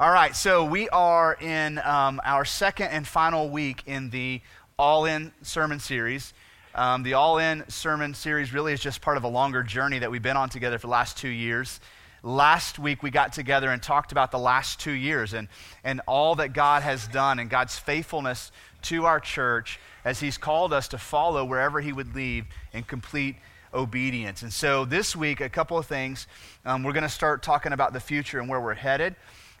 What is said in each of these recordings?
All right, so we are in um, our second and final week in the All In sermon series. Um, the All In sermon series really is just part of a longer journey that we've been on together for the last two years. Last week, we got together and talked about the last two years and, and all that God has done and God's faithfulness to our church as He's called us to follow wherever He would lead in complete obedience. And so this week, a couple of things. Um, we're going to start talking about the future and where we're headed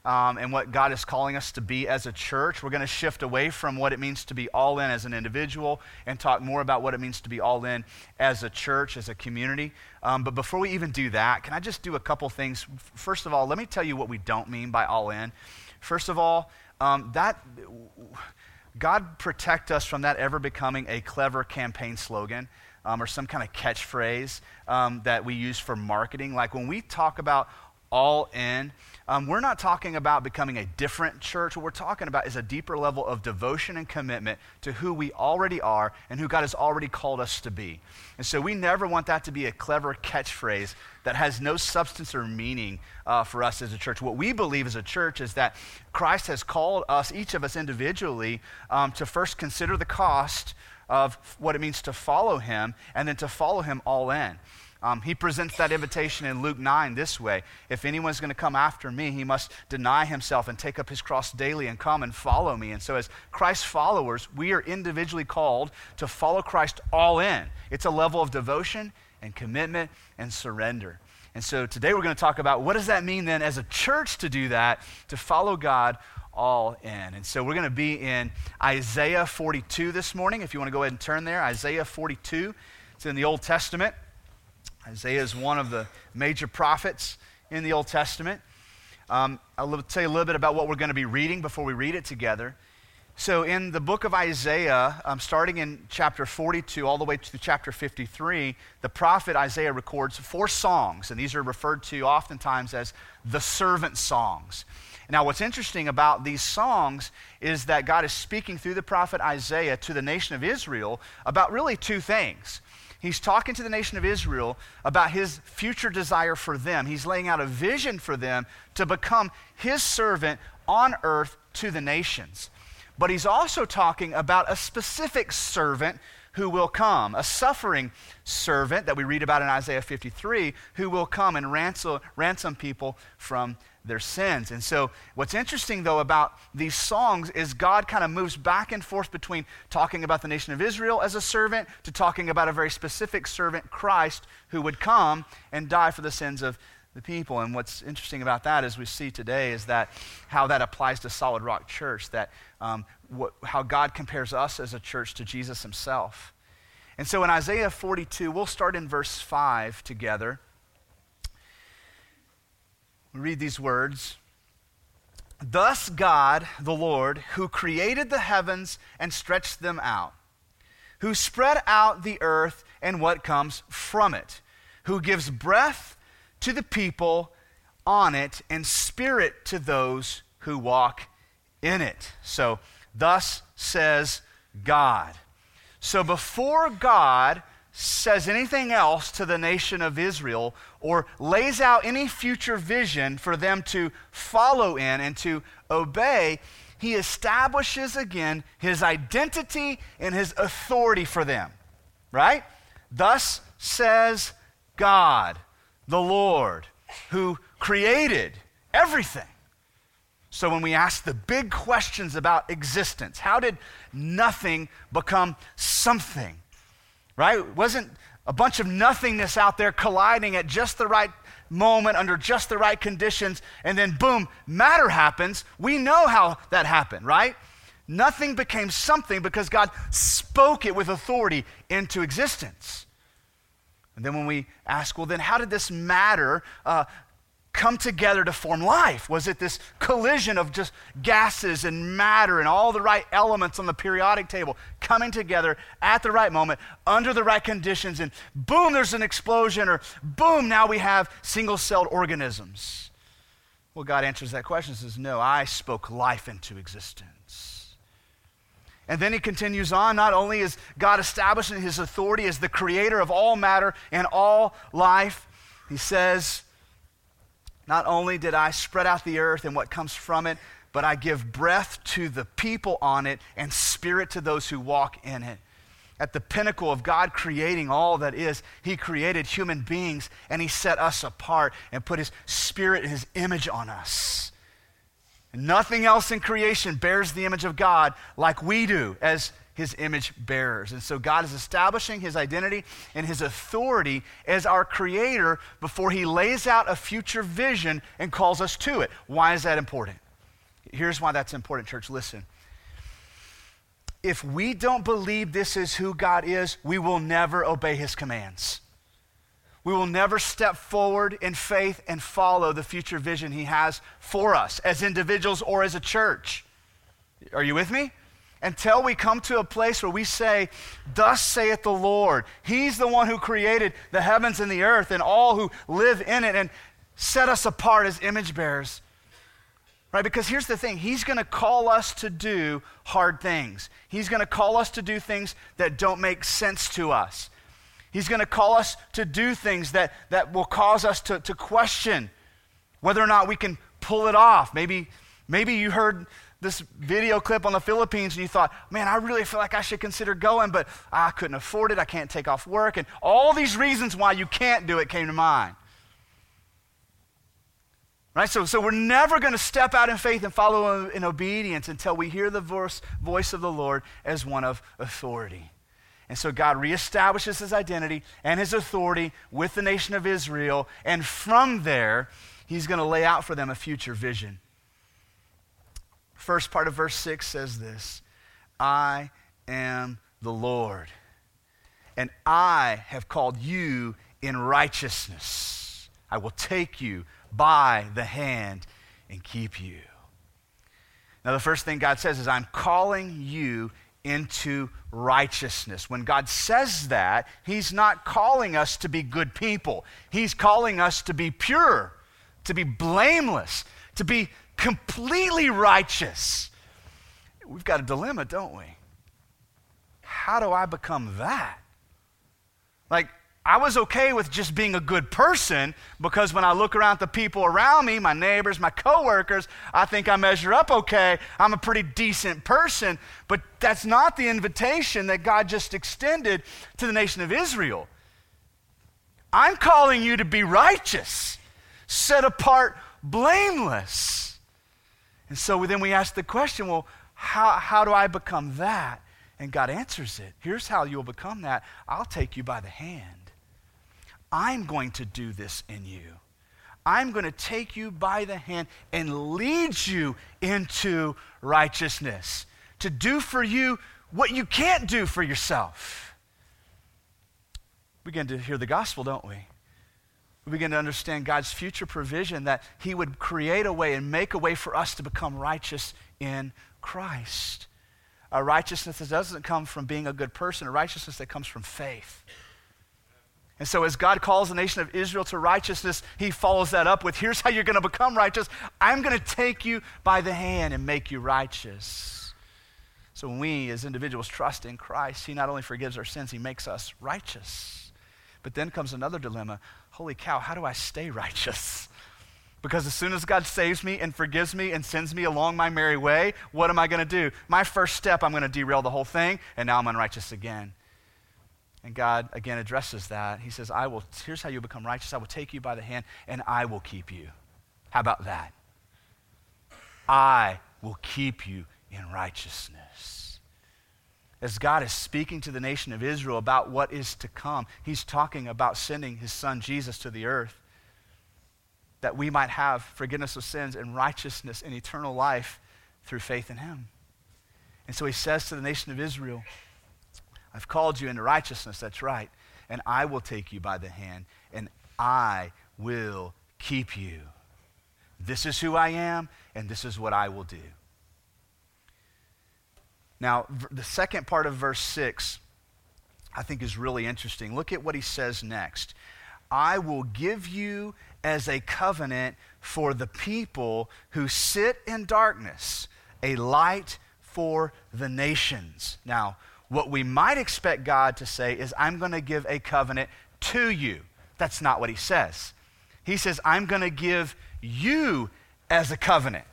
um, and what God is calling us to be as a church. We're going to shift away from what it means to be all in as an individual and talk more about what it means to be all in as a church, as a community. Um, but before we even do that, can I just do a couple things? First of all, let me tell you what we don't mean by all in. First of all, um, that God protect us from that ever becoming a clever campaign slogan. Um, or some kind of catchphrase um, that we use for marketing. Like when we talk about all in, um, we're not talking about becoming a different church. What we're talking about is a deeper level of devotion and commitment to who we already are and who God has already called us to be. And so we never want that to be a clever catchphrase that has no substance or meaning uh, for us as a church. What we believe as a church is that Christ has called us, each of us individually, um, to first consider the cost of what it means to follow him and then to follow him all in. Um, he presents that invitation in Luke 9 this way If anyone's going to come after me, he must deny himself and take up his cross daily and come and follow me. And so, as Christ's followers, we are individually called to follow Christ all in. It's a level of devotion and commitment and surrender. And so, today we're going to talk about what does that mean then as a church to do that, to follow God all in. And so we're going to be in Isaiah 42 this morning. If you want to go ahead and turn there, Isaiah 42. It's in the Old Testament. Isaiah is one of the major prophets in the Old Testament. Um, I'll tell you a little bit about what we're going to be reading before we read it together. So, in the book of Isaiah, um, starting in chapter 42 all the way to chapter 53, the prophet Isaiah records four songs, and these are referred to oftentimes as the servant songs. Now, what's interesting about these songs is that God is speaking through the prophet Isaiah to the nation of Israel about really two things. He's talking to the nation of Israel about his future desire for them. He's laying out a vision for them to become his servant on earth to the nations. But he's also talking about a specific servant who will come, a suffering servant that we read about in Isaiah 53, who will come and ransom, ransom people from their sins. And so, what's interesting though about these songs is God kind of moves back and forth between talking about the nation of Israel as a servant to talking about a very specific servant, Christ, who would come and die for the sins of the people. And what's interesting about that, as we see today, is that how that applies to Solid Rock Church, that um, what, how God compares us as a church to Jesus himself. And so in Isaiah 42, we'll start in verse 5 together. We read these words Thus God, the Lord, who created the heavens and stretched them out, who spread out the earth and what comes from it, who gives breath to the people on it and spirit to those who walk in it. So, thus says God. So, before God says anything else to the nation of Israel or lays out any future vision for them to follow in and to obey, he establishes again his identity and his authority for them. Right? Thus says God, the Lord, who created everything. So when we ask the big questions about existence, how did nothing become something? Right? Wasn't a bunch of nothingness out there colliding at just the right moment under just the right conditions, and then boom, matter happens. We know how that happened, right? Nothing became something because God spoke it with authority into existence. And then when we ask, well, then how did this matter uh, come together to form life? Was it this collision of just gases and matter and all the right elements on the periodic table coming together at the right moment, under the right conditions, and boom, there's an explosion, or boom, now we have single celled organisms? Well, God answers that question and says, No, I spoke life into existence. And then he continues on. Not only is God establishing his authority as the creator of all matter and all life, he says, Not only did I spread out the earth and what comes from it, but I give breath to the people on it and spirit to those who walk in it. At the pinnacle of God creating all that is, He created human beings and He set us apart and put His spirit and His image on us. Nothing else in creation bears the image of God like we do as his image bearers. And so God is establishing his identity and his authority as our creator before he lays out a future vision and calls us to it. Why is that important? Here's why that's important, church. Listen. If we don't believe this is who God is, we will never obey his commands. We will never step forward in faith and follow the future vision he has for us as individuals or as a church. Are you with me? Until we come to a place where we say, Thus saith the Lord. He's the one who created the heavens and the earth and all who live in it and set us apart as image bearers. Right? Because here's the thing He's going to call us to do hard things, He's going to call us to do things that don't make sense to us. He's going to call us to do things that, that will cause us to, to question whether or not we can pull it off. Maybe, maybe you heard this video clip on the Philippines and you thought, man, I really feel like I should consider going, but I couldn't afford it. I can't take off work. And all these reasons why you can't do it came to mind. Right? So, so we're never going to step out in faith and follow in obedience until we hear the voice, voice of the Lord as one of authority. And so God reestablishes his identity and his authority with the nation of Israel. And from there, he's going to lay out for them a future vision. First part of verse 6 says this I am the Lord, and I have called you in righteousness. I will take you by the hand and keep you. Now, the first thing God says is, I'm calling you into righteousness. When God says that, He's not calling us to be good people. He's calling us to be pure, to be blameless, to be completely righteous. We've got a dilemma, don't we? How do I become that? Like, I was okay with just being a good person because when I look around the people around me, my neighbors, my coworkers, I think I measure up okay. I'm a pretty decent person. But that's not the invitation that God just extended to the nation of Israel. I'm calling you to be righteous, set apart, blameless. And so then we ask the question well, how, how do I become that? And God answers it. Here's how you'll become that I'll take you by the hand. I'm going to do this in you. I'm going to take you by the hand and lead you into righteousness, to do for you what you can't do for yourself. We begin to hear the gospel, don't we? We begin to understand God's future provision that He would create a way and make a way for us to become righteous in Christ. A righteousness that doesn't come from being a good person, a righteousness that comes from faith. And so, as God calls the nation of Israel to righteousness, He follows that up with here's how you're going to become righteous. I'm going to take you by the hand and make you righteous. So, when we as individuals trust in Christ, He not only forgives our sins, He makes us righteous. But then comes another dilemma holy cow, how do I stay righteous? Because as soon as God saves me and forgives me and sends me along my merry way, what am I going to do? My first step, I'm going to derail the whole thing, and now I'm unrighteous again. And God again addresses that. He says, I will, here's how you become righteous. I will take you by the hand, and I will keep you. How about that? I will keep you in righteousness as God is speaking to the nation of Israel about what is to come, he's talking about sending his son Jesus to the earth that we might have forgiveness of sins and righteousness and eternal life through faith in him. And so he says to the nation of Israel, I've called you into righteousness, that's right, and I will take you by the hand, and I will keep you. This is who I am, and this is what I will do. Now, the second part of verse 6, I think, is really interesting. Look at what he says next. I will give you as a covenant for the people who sit in darkness, a light for the nations. Now, what we might expect God to say is, I'm going to give a covenant to you. That's not what he says. He says, I'm going to give you as a covenant.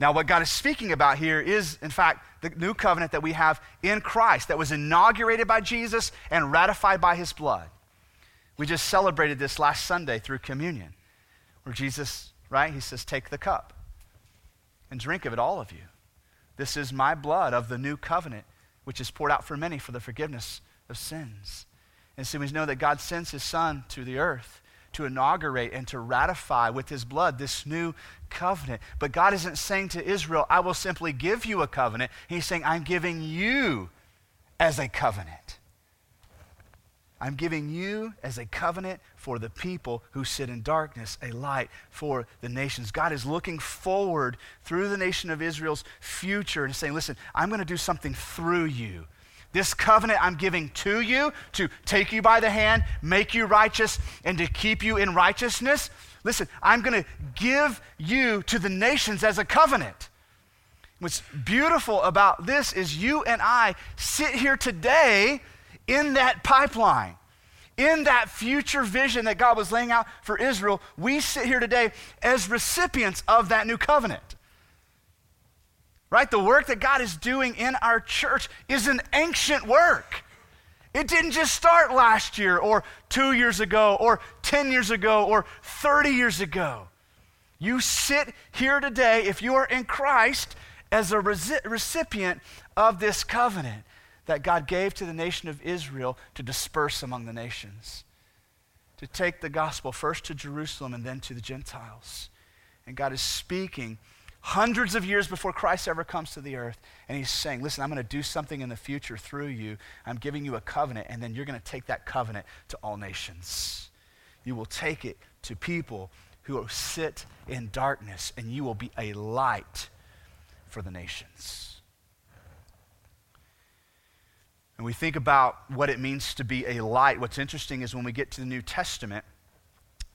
Now, what God is speaking about here is, in fact, the new covenant that we have in Christ that was inaugurated by Jesus and ratified by his blood. We just celebrated this last Sunday through communion, where Jesus, right, he says, Take the cup and drink of it, all of you. This is my blood of the new covenant, which is poured out for many for the forgiveness of sins. And so we know that God sends his son to the earth to inaugurate and to ratify with his blood this new covenant. But God isn't saying to Israel, I will simply give you a covenant. He's saying, I'm giving you as a covenant. I'm giving you as a covenant for the people who sit in darkness, a light for the nations. God is looking forward through the nation of Israel's future and saying, Listen, I'm going to do something through you. This covenant I'm giving to you to take you by the hand, make you righteous, and to keep you in righteousness. Listen, I'm going to give you to the nations as a covenant. What's beautiful about this is you and I sit here today in that pipeline, in that future vision that God was laying out for Israel. We sit here today as recipients of that new covenant. Right? The work that God is doing in our church is an ancient work. It didn't just start last year or two years ago or 10 years ago or 30 years ago. You sit here today, if you are in Christ, as a recipient of this covenant that God gave to the nation of Israel to disperse among the nations, to take the gospel first to Jerusalem and then to the Gentiles. And God is speaking hundreds of years before Christ ever comes to the earth. And he's saying, Listen, I'm going to do something in the future through you. I'm giving you a covenant, and then you're going to take that covenant to all nations. You will take it to people who sit in darkness, and you will be a light for the nations. And we think about what it means to be a light. What's interesting is when we get to the New Testament,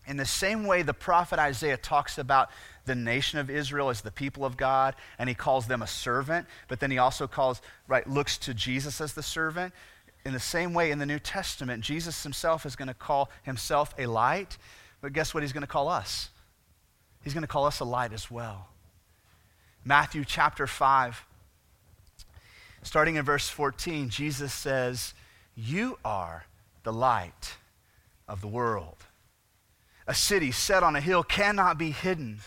in the same way the prophet Isaiah talks about the nation of Israel as the people of God, and he calls them a servant, but then he also calls, right, looks to Jesus as the servant. In the same way, in the New Testament, Jesus himself is going to call himself a light, but guess what he's going to call us? He's going to call us a light as well. Matthew chapter 5, starting in verse 14, Jesus says, You are the light of the world. A city set on a hill cannot be hidden.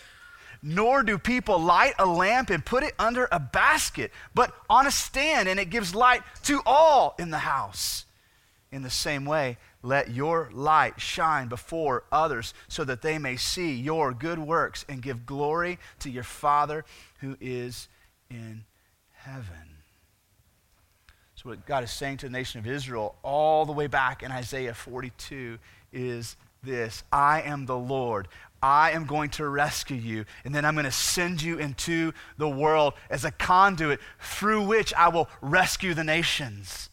Nor do people light a lamp and put it under a basket, but on a stand, and it gives light to all in the house. In the same way, let your light shine before others so that they may see your good works and give glory to your Father who is in heaven. So, what God is saying to the nation of Israel all the way back in Isaiah 42 is this I am the Lord. I am going to rescue you, and then I'm going to send you into the world as a conduit through which I will rescue the nations.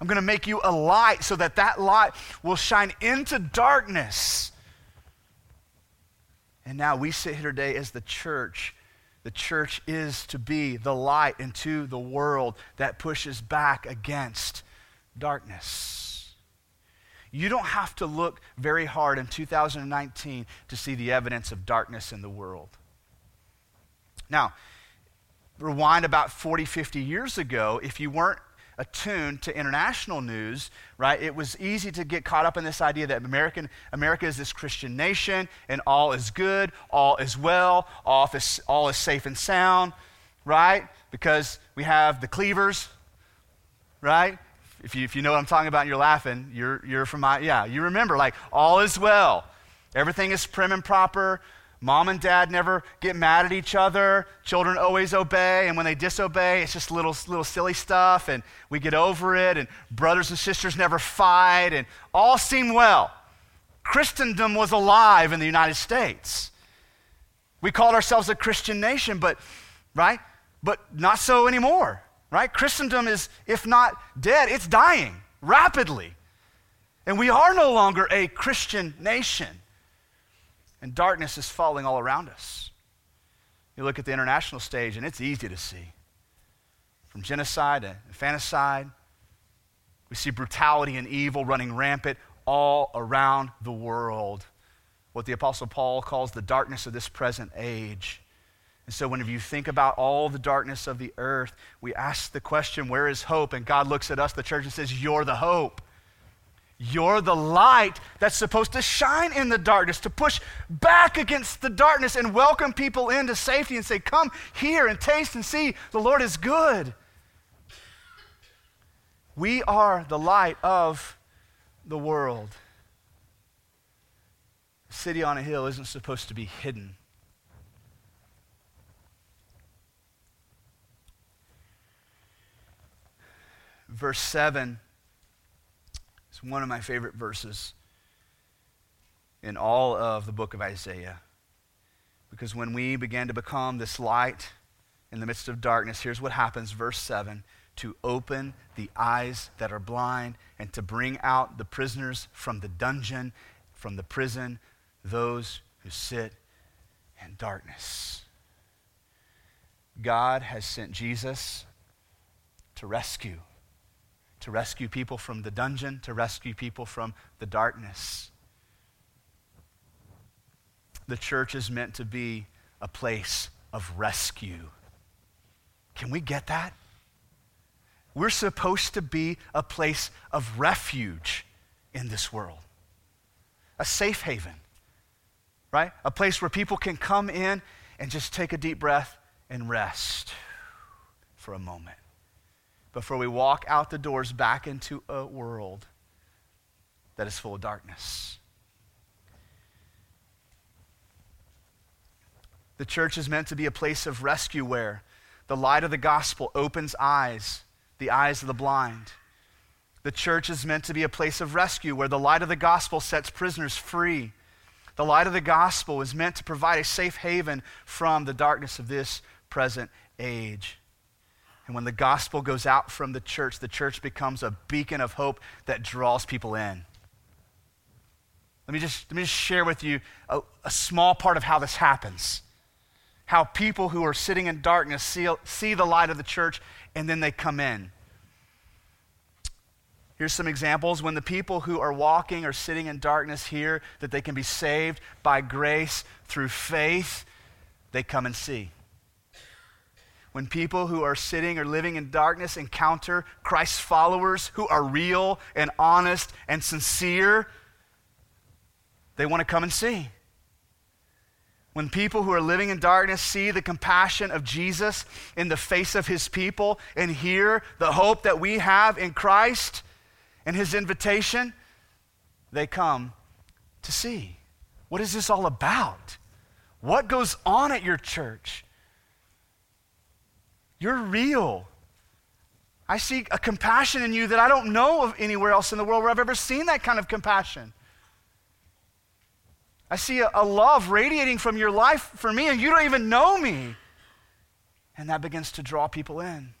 I'm going to make you a light so that that light will shine into darkness. And now we sit here today as the church. The church is to be the light into the world that pushes back against darkness. You don't have to look very hard in 2019 to see the evidence of darkness in the world. Now, rewind about 40, 50 years ago, if you weren't attuned to international news, right, it was easy to get caught up in this idea that American, America is this Christian nation and all is good, all is well, all is, all is safe and sound, right? Because we have the cleavers, right? If you, if you know what I'm talking about and you're laughing, you're, you're from my, yeah, you remember, like, all is well. Everything is prim and proper. Mom and dad never get mad at each other. Children always obey. And when they disobey, it's just little, little silly stuff. And we get over it. And brothers and sisters never fight. And all seem well. Christendom was alive in the United States. We called ourselves a Christian nation, but, right? But not so anymore right? Christendom is, if not dead, it's dying rapidly. And we are no longer a Christian nation. And darkness is falling all around us. You look at the international stage, and it's easy to see. From genocide to infanticide, we see brutality and evil running rampant all around the world. what the Apostle Paul calls the darkness of this present age. And so, whenever you think about all the darkness of the earth, we ask the question, Where is hope? And God looks at us, the church, and says, You're the hope. You're the light that's supposed to shine in the darkness, to push back against the darkness and welcome people into safety and say, Come here and taste and see the Lord is good. We are the light of the world. A city on a hill isn't supposed to be hidden. Verse 7 is one of my favorite verses in all of the book of Isaiah. Because when we begin to become this light in the midst of darkness, here's what happens. Verse 7 to open the eyes that are blind and to bring out the prisoners from the dungeon, from the prison, those who sit in darkness. God has sent Jesus to rescue, to rescue people from the dungeon, to rescue people from the darkness. The church is meant to be a place of rescue. Can we get that? We're supposed to be a place of refuge in this world, a safe haven, right? A place where people can come in and just take a deep breath and rest for a moment before we walk out the doors back into a world that is full of darkness. The church is meant to be a place of rescue where the light of the gospel opens eyes the eyes of the blind. The church is meant to be a place of rescue where the light of the gospel sets prisoners free. The light of the gospel is meant to provide a safe haven from the darkness of this present age. And when the gospel goes out from the church, the church becomes a beacon of hope that draws people in. Let me just, let me just share with you a, a small part of how this happens. How people who are sitting in darkness see, see the light of the church and then they come in. Here's some examples. When the people who are walking or sitting in darkness hear that they can be saved by grace through faith, they come and see. When people who are sitting or living in darkness encounter Christ's followers who are real and honest and sincere, they want to come and see. When people who are living in darkness see the compassion of Jesus in the face of his people and hear the hope that we have in Christ and his invitation, they come to see. What is this all about? What goes on at your church? You're real. I see a compassion in you that I don't know of anywhere else in the world where I've ever seen that kind of compassion. I see a, a, love radiating from your life for me, and you don't even know me. And that begins to draw people in.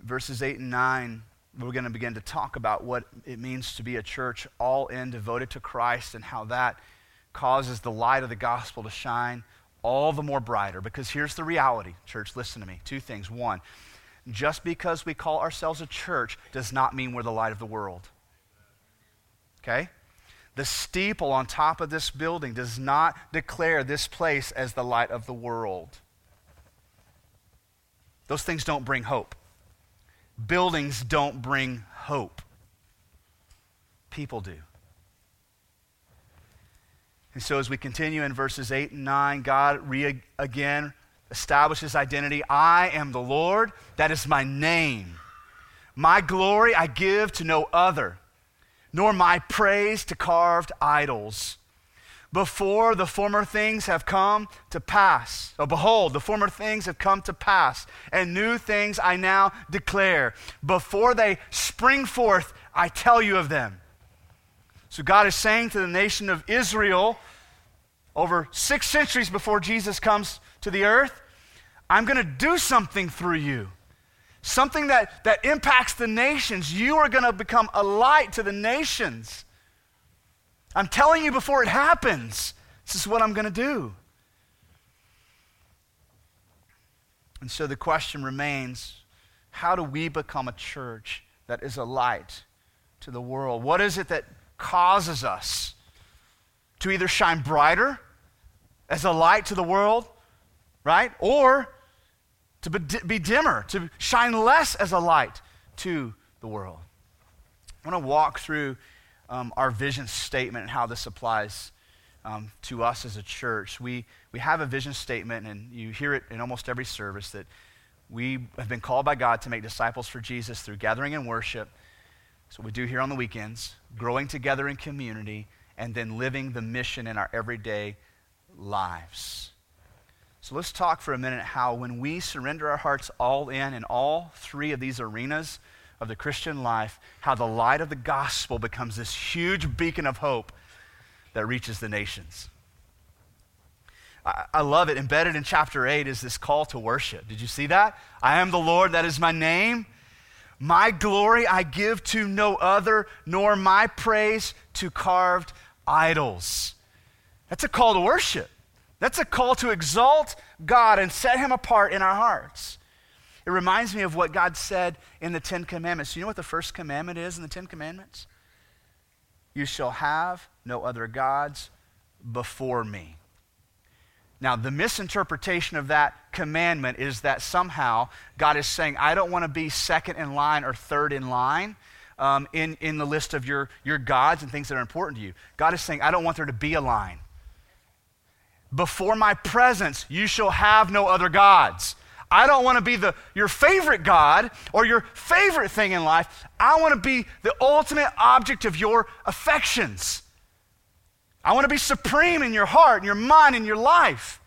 Verses 8 and 9, we're going to begin to talk about what it means to be a church all in, devoted to Christ, and how that causes the light of the gospel to shine all the more brighter. Because here's the reality, church, listen to me. Two things. One, just because we call ourselves a church does not mean we're the light of the world. Okay? The steeple on top of this building does not declare this place as the light of the world. Those things don't bring hope. Buildings don't bring hope. People do. And so, as we continue in verses 8 and 9, God re- again establishes identity. I am the Lord, that is my name. My glory I give to no other, nor my praise to carved idols. Before the former things have come to pass, oh, behold, the former things have come to pass, and new things I now declare. Before they spring forth, I tell you of them. So God is saying to the nation of Israel, over six centuries before Jesus comes to the earth, I'm going to do something through you. Something that, that impacts the nations. You are going to become a light to the nations. I'm telling you before it happens, this is what I'm going to do. And so the question remains how do we become a church that is a light to the world? What is it that causes us to either shine brighter as a light to the world, right? Or to be dimmer, to shine less as a light to the world. I want to walk through um, our vision statement and how this applies um, to us as a church. We, we have a vision statement, and you hear it in almost every service that we have been called by God to make disciples for Jesus through gathering and worship. So we do here on the weekends, growing together in community, and then living the mission in our everyday lives. So let's talk for a minute how when we surrender our hearts all in in all three of these arenas of the Christian life, how the light of the gospel becomes this huge beacon of hope that reaches the nations. I, love it. Embedded in chapter 8 is this call to worship. Did you see that? I am the Lord, that is my name. My glory I give to no other, nor my praise to carved idols. That's a call to worship. That's a call to exalt God and set him apart in our hearts. It reminds me of what God said in the Ten Commandments. You know what the first commandment is in the Ten Commandments? You shall have no other gods before me. Now, the misinterpretation of that commandment is that somehow God is saying, I don't want to be second in line or third in line um, in, in the list of your, your gods and things that are important to you. God is saying, I don't want there to be a line. Before my presence, you shall have no other gods. I don't want to be the, your favorite God or your favorite thing in life. I want to be the ultimate object of your affections. I want to be supreme in your heart, in your mind, in your life.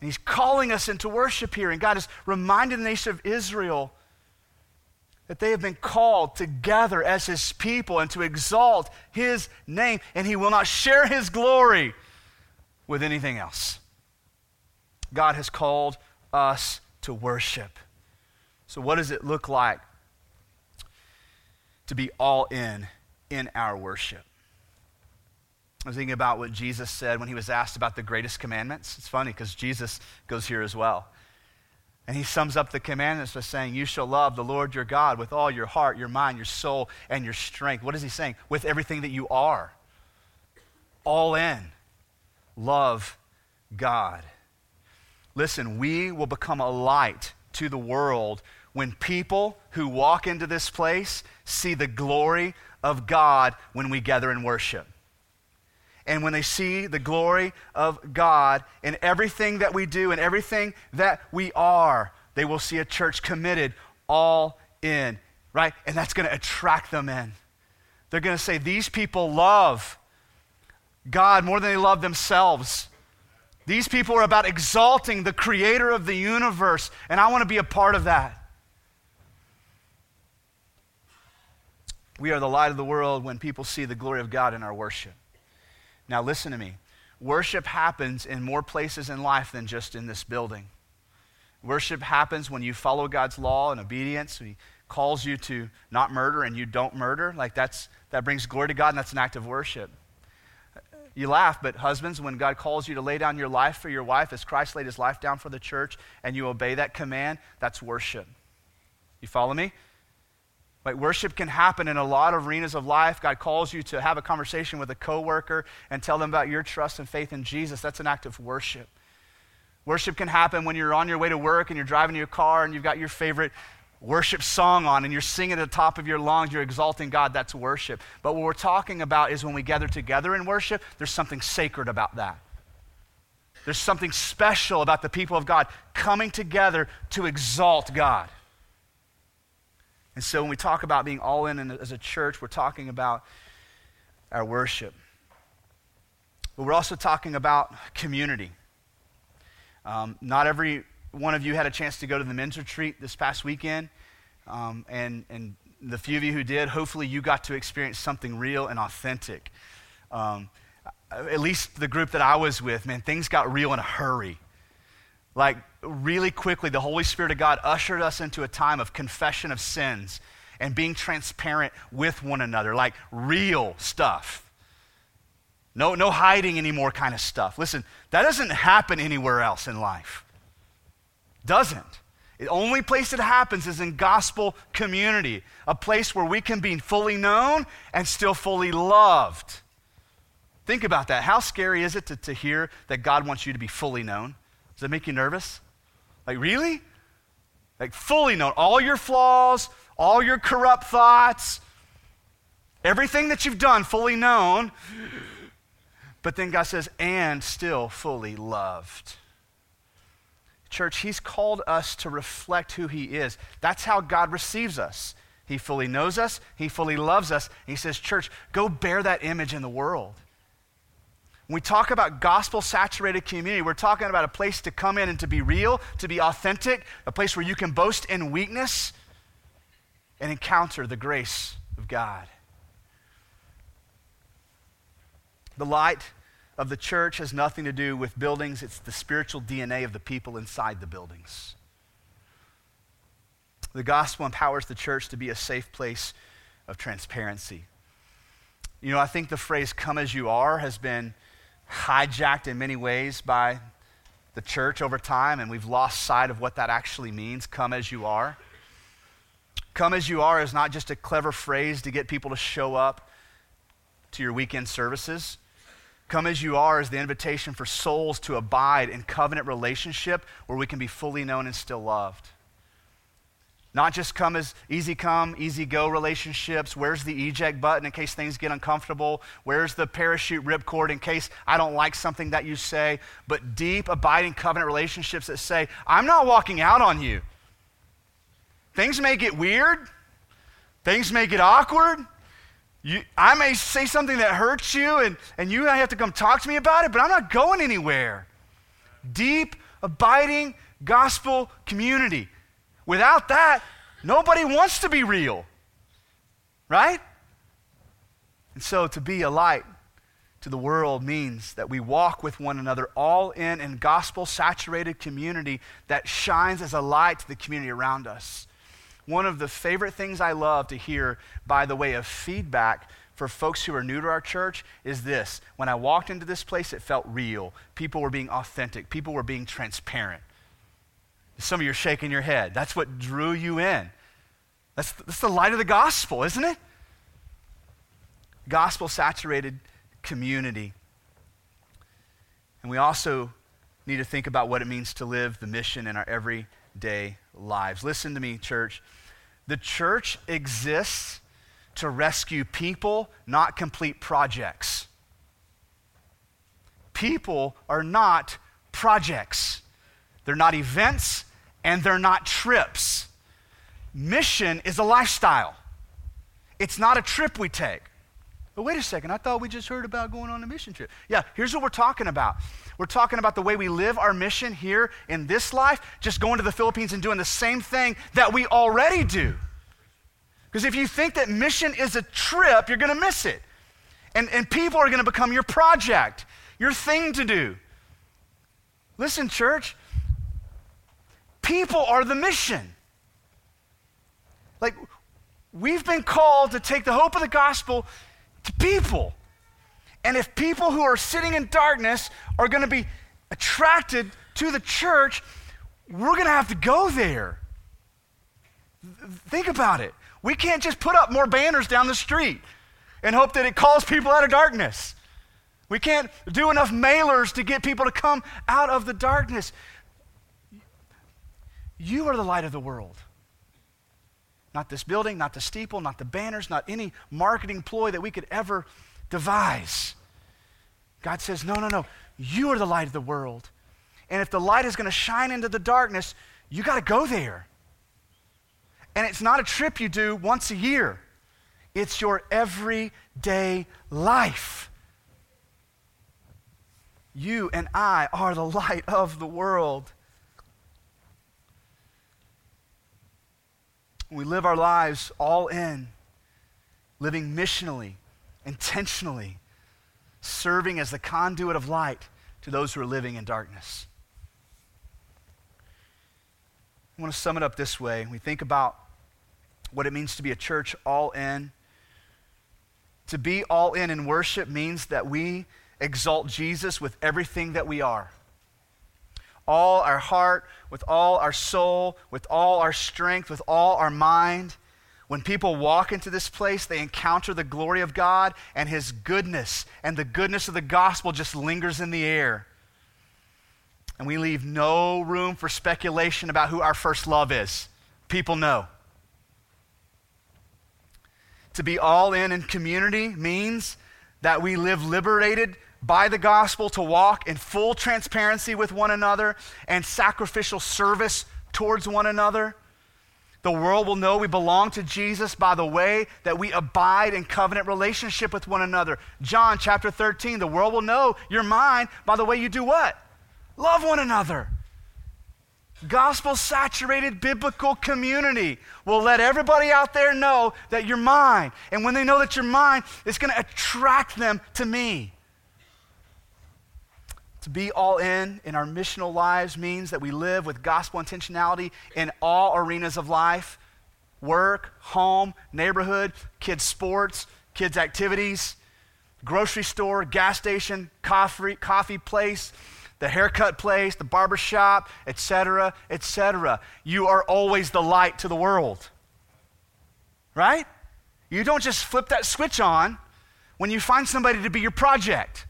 And he's calling us into worship here. And God is reminding the nation of Israel that they have been called together as his people and to exalt his name. And he will not share his glory with anything else. God has called us to worship. So, what does it look like to be all in in our worship? I was thinking about what Jesus said when he was asked about the greatest commandments. It's funny because Jesus goes here as well. And he sums up the commandments by saying, You shall love the Lord your God with all your heart, your mind, your soul, and your strength. What is he saying? With everything that you are. All in love God. Listen, we will become a light to the world when people who walk into this place see the glory of God when we gather in worship. And when they see the glory of God in everything that we do and everything that we are, they will see a church committed all in, right? And that's going to attract them in. They're going to say, These people love God more than they love themselves. These people are about exalting the creator of the universe, and I want to be a part of that. We are the light of the world when people see the glory of God in our worship. Now, listen to me. Worship happens in more places in life than just in this building. Worship happens when you follow God's law and obedience. He calls you to not murder and you don't murder. Like that's, that brings glory to God and that's an act of worship. You laugh, but husbands, when God calls you to lay down your life for your wife as Christ laid his life down for the church and you obey that command, that's worship. You follow me? Like worship can happen in a lot of arenas of life. God calls you to have a conversation with a coworker and tell them about your trust and faith in Jesus. That's an act of worship. Worship can happen when you're on your way to work and you're driving your car and you've got your favorite worship song on and you're singing at the top of your lungs, you're exalting God, that's worship. But what we're talking about is when we gather together in worship, there's something sacred about that. There's something special about the people of God coming together to exalt God. And so when we talk about being all in as a church, we're talking about our worship. But we're also talking about community. Um, not every one of you had a chance to go to the men's retreat this past weekend, um, and, and the few of you who did, hopefully you got to experience something real and authentic. Um, at least the group that I was with, man, things got real in a hurry. Like, really quickly, the Holy Spirit of God ushered us into a time of confession of sins and being transparent with one another, like real stuff. No, no hiding anymore kind of stuff. Listen, that doesn't happen anywhere else in life. Doesn't. The only place it happens is in gospel community, a place where we can be fully known and still fully loved. Think about that. How scary is it to, to hear that God wants you to be fully known? Does that make you nervous? Like, really? Like, fully known. All your flaws, all your corrupt thoughts, everything that you've done, fully known. But then God says, and still fully loved. Church, He's called us to reflect who He is. That's how God receives us. He fully knows us, He fully loves us. He says, Church, go bear that image in the world. When we talk about gospel saturated community, we're talking about a place to come in and to be real, to be authentic, a place where you can boast in weakness and encounter the grace of God. The light of the church has nothing to do with buildings, it's the spiritual DNA of the people inside the buildings. The gospel empowers the church to be a safe place of transparency. You know, I think the phrase come as you are has been hijacked in many ways by the church over time, and we've lost sight of what that actually means come as you are. Come as you are is not just a clever phrase to get people to show up to your weekend services. Come as you are is the invitation for souls to abide in covenant relationship where we can be fully known and still loved. Not just come as easy come, easy go relationships. Where's the eject button in case things get uncomfortable? Where's the parachute ripcord in case I don't like something that you say? But deep, abiding covenant relationships that say, I'm not walking out on you. Things may get weird, things may get awkward, you, I may say something that hurts you, and, and you have to come talk to me about it, but I'm not going anywhere. Deep, abiding gospel community. Without that, nobody wants to be real, right? And so to be a light to the world means that we walk with one another all in in gospel saturated community that shines as a light to the community around us. One of the favorite things I love to hear by the way of feedback for folks who are new to our church is this. When I walked into this place, it felt real. People were being authentic, people were being transparent. Some of you are shaking your head. That's what drew you in. That's, that's the light of the gospel, isn't it? Gospel saturated community. And we also need to think about what it means to live the mission in our everyday lives. Listen to me, church. The church exists to rescue people, not complete projects. People are not projects, they're not events, and they're not trips. Mission is a lifestyle, it's not a trip we take. But wait a second, I thought we just heard about going on a mission trip. Yeah, here's what we're talking about. We're talking about the way we live our mission here in this life, just going to the Philippines and doing the same thing that we already do. Because if you think that mission is a trip, you're going to miss it. And, and people are going to become your project, your thing to do. Listen, church, people are the mission. Like, we've been called to take the hope of the gospel to people. And if people who are sitting in darkness are going to be attracted to the church, we're going to have to go there. Think about it. We can't just put up more banners down the street and hope that it calls people out of darkness. We can't do enough mailers to get people to come out of the darkness. You are the light of the world. Not this building, not the steeple, not the banners, not any marketing ploy that we could ever devise. God says, No, no, no. You are the light of the world. And if the light is going to shine into the darkness, you got to go there. And it's not a trip you do once a year, it's your everyday life. You and I are the light of the world. We live our lives all in, living missionally, intentionally, serving as the conduit of light to those who are living in darkness. I want to sum it up this way. We think about what it means to be a church all in. To be all in in worship means that we exalt Jesus with everything that we are. All our heart, with all our soul, with all our strength, with all our mind. When people walk into this place, they encounter the glory of God and His goodness, and the goodness of the gospel just lingers in the air. And we leave no room for speculation about who our first love is. People know. To be all in in community means that we live liberated by the gospel to walk in full transparency with one another and sacrificial service towards one another. The world will know we belong to Jesus by the way that we abide in covenant relationship with one another. John chapter 13, the world will know you're mine by the way you do what? Love one another. Gospel saturated biblical community will let everybody out there know that you're mine. And when they know that you're mine, it's going to attract them to me. To be all in in our missional lives means that we live with gospel intentionality in all arenas of life work, home, neighborhood, kids' sports, kids' activities, grocery store, gas station, coffee, coffee place, the haircut place, the barber shop, etc., etc. You are always the light to the world. Right? You don't just flip that switch on when you find somebody to be your project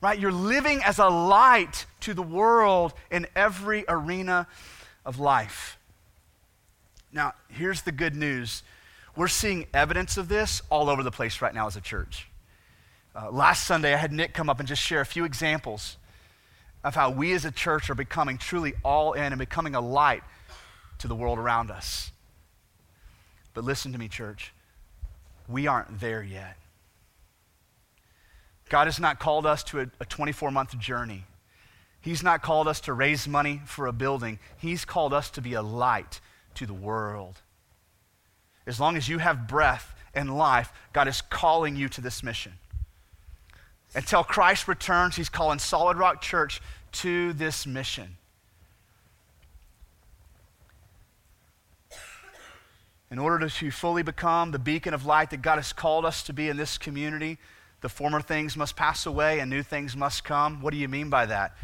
right? You're living as a light to the world in every arena of life. Now, here's the good news we're seeing evidence of this all over the place right now as a church. Uh, last Sunday, I had Nick come up and just share a few examples of how we as a church are becoming truly all in and becoming a light to the world around us. But listen to me, church. We aren't there yet. God has not called us to a 24 month journey. He's not called us to raise money for a building. He's called us to be a light to the world. As long as you have breath and life, God is calling you to this mission. Until Christ returns, He's calling Solid Rock Church to this mission. In order to fully become the beacon of light that God has called us to be in this community, the former things must pass away and new things must come. What do you mean by that?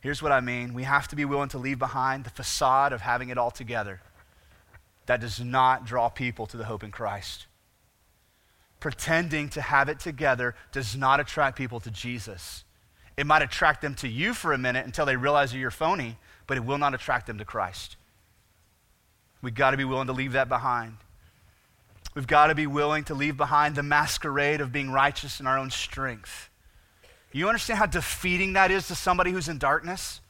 Here's what I mean we have to be willing to leave behind the facade of having it all together. That does not draw people to the hope in Christ. Pretending to have it together does not attract people to Jesus. It might attract them to you for a minute until they realize you're phony, but it will not attract them to Christ. We've got to be willing to leave that behind. We've got to be willing to leave behind the masquerade of being righteous in our own strength. You understand how defeating that is to somebody who's in darkness?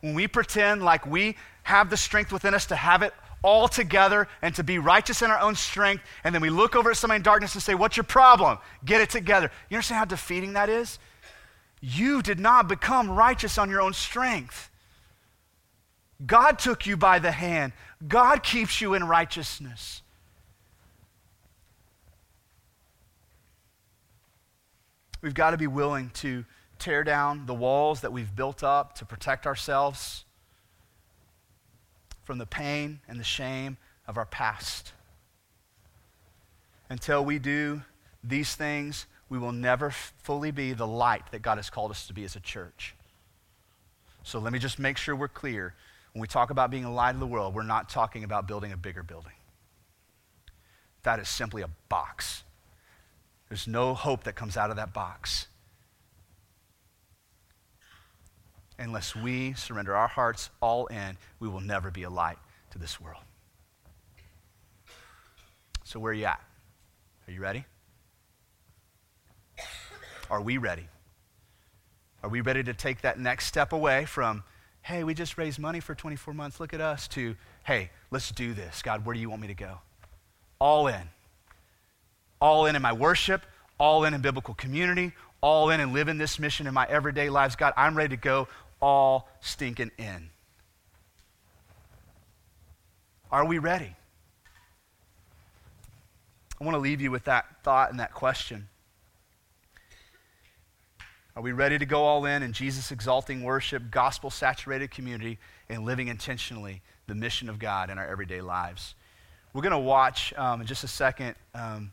When we pretend like we have the strength within us to have it all together and to be righteous in our own strength, and then we look over at somebody in darkness and say, What's your problem? Get it together. You understand how defeating that is? You did not become righteous on your own strength. God took you by the hand, God keeps you in righteousness. We've got to be willing to tear down the walls that we've built up to protect ourselves from the pain and the shame of our past. Until we do these things, we will never fully be the light that God has called us to be as a church. So let me just make sure we're clear. When we talk about being a light of the world, we're not talking about building a bigger building. That is simply a box there's no hope that comes out of that box. Unless we surrender our hearts all in, we will never be a light to this world. So, where are you at? Are you ready? Are we ready? Are we ready to take that next step away from, hey, we just raised money for 24 months, look at us, to, hey, let's do this. God, where do you want me to go? All in all in in my worship, all in in biblical community, all in and living this mission in my everyday lives. God, I'm ready to go all stinking in. Are we ready? I want to leave you with that thought and that question. Are we ready to go all in in Jesus exalting worship, gospel saturated community, and living intentionally the mission of God in our everyday lives? We're going to watch um, in just a second. Um,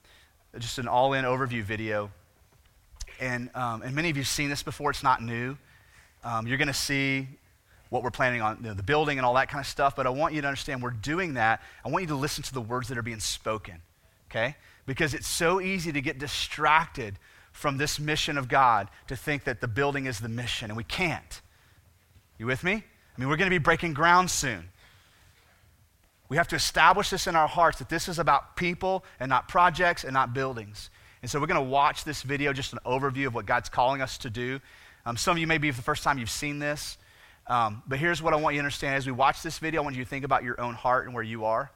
just an all in overview video. And, um, and many of you have seen this before, it's not new. Um, you're going to see what we're planning on, you know, the building and all that kind of stuff. But I want you to understand we're doing that. I want you to listen to the words that are being spoken, okay? Because it's so easy to get distracted from this mission of God to think that the building is the mission, and we can't. You with me? I mean, we're going to be breaking ground soon. We have to establish this in our hearts that this is about people and not projects and not buildings. And so we're going to watch this video, just an overview of what God's calling us to do. Um, some of you may be the first time you've seen this. Um, but here's what I want you to understand as we watch this video, I want you to think about your own heart and where you are.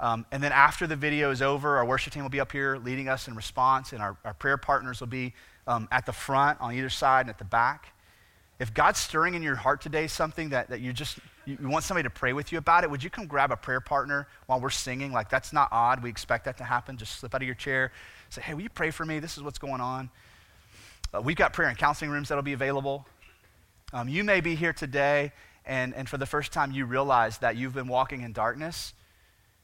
Um, and then after the video is over, our worship team will be up here leading us in response, and our, our prayer partners will be um, at the front, on either side, and at the back. If God's stirring in your heart today something that, that you just you, you want somebody to pray with you about it, would you come grab a prayer partner while we're singing? Like that's not odd. We expect that to happen. Just slip out of your chair, say, "Hey, will you pray for me? This is what's going on." Uh, we've got prayer and counseling rooms that'll be available. Um, you may be here today, and, and for the first time, you realize that you've been walking in darkness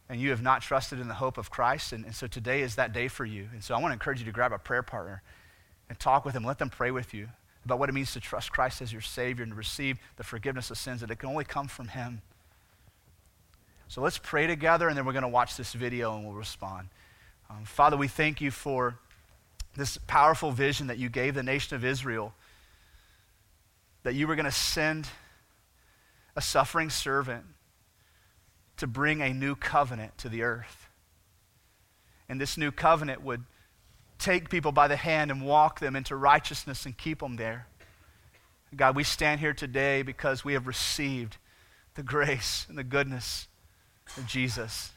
and you have not trusted in the hope of Christ. And, and so today is that day for you. And so I want to encourage you to grab a prayer partner and talk with them. Let them pray with you about what it means to trust Christ as your Savior and receive the forgiveness of sins that it can only come from Him. So let's pray together, and then we're going to watch this video and we'll respond. Um, Father, we thank you for this powerful vision that you gave the nation of Israel that you were going to send a suffering servant to bring a new covenant to the earth. And this new covenant would take people by the hand and walk them into righteousness and keep them there. God, we stand here today because we have received the grace and the goodness of Jesus.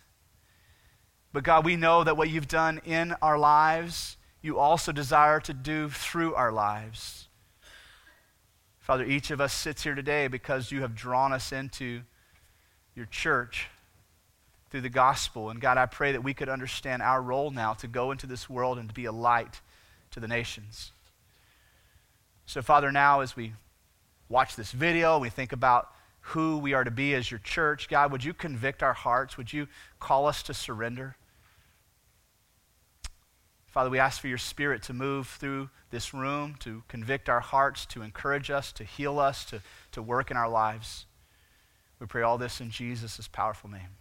But God, we know that what you've done in our lives, you also desire to do through our lives. Father, each of us sits here today because you have drawn us into your church through the gospel. And God, I pray that we could understand our role now to go into this world and to be a light to the nations. So, Father, now as we watch this video, we think about who we are to be as your church, God, would you convict our hearts? Would you call us to surrender? Father, we ask for your spirit to move through this room, to convict our hearts, to encourage us, to heal us, to, to work in our lives. We pray all this in Jesus' powerful name.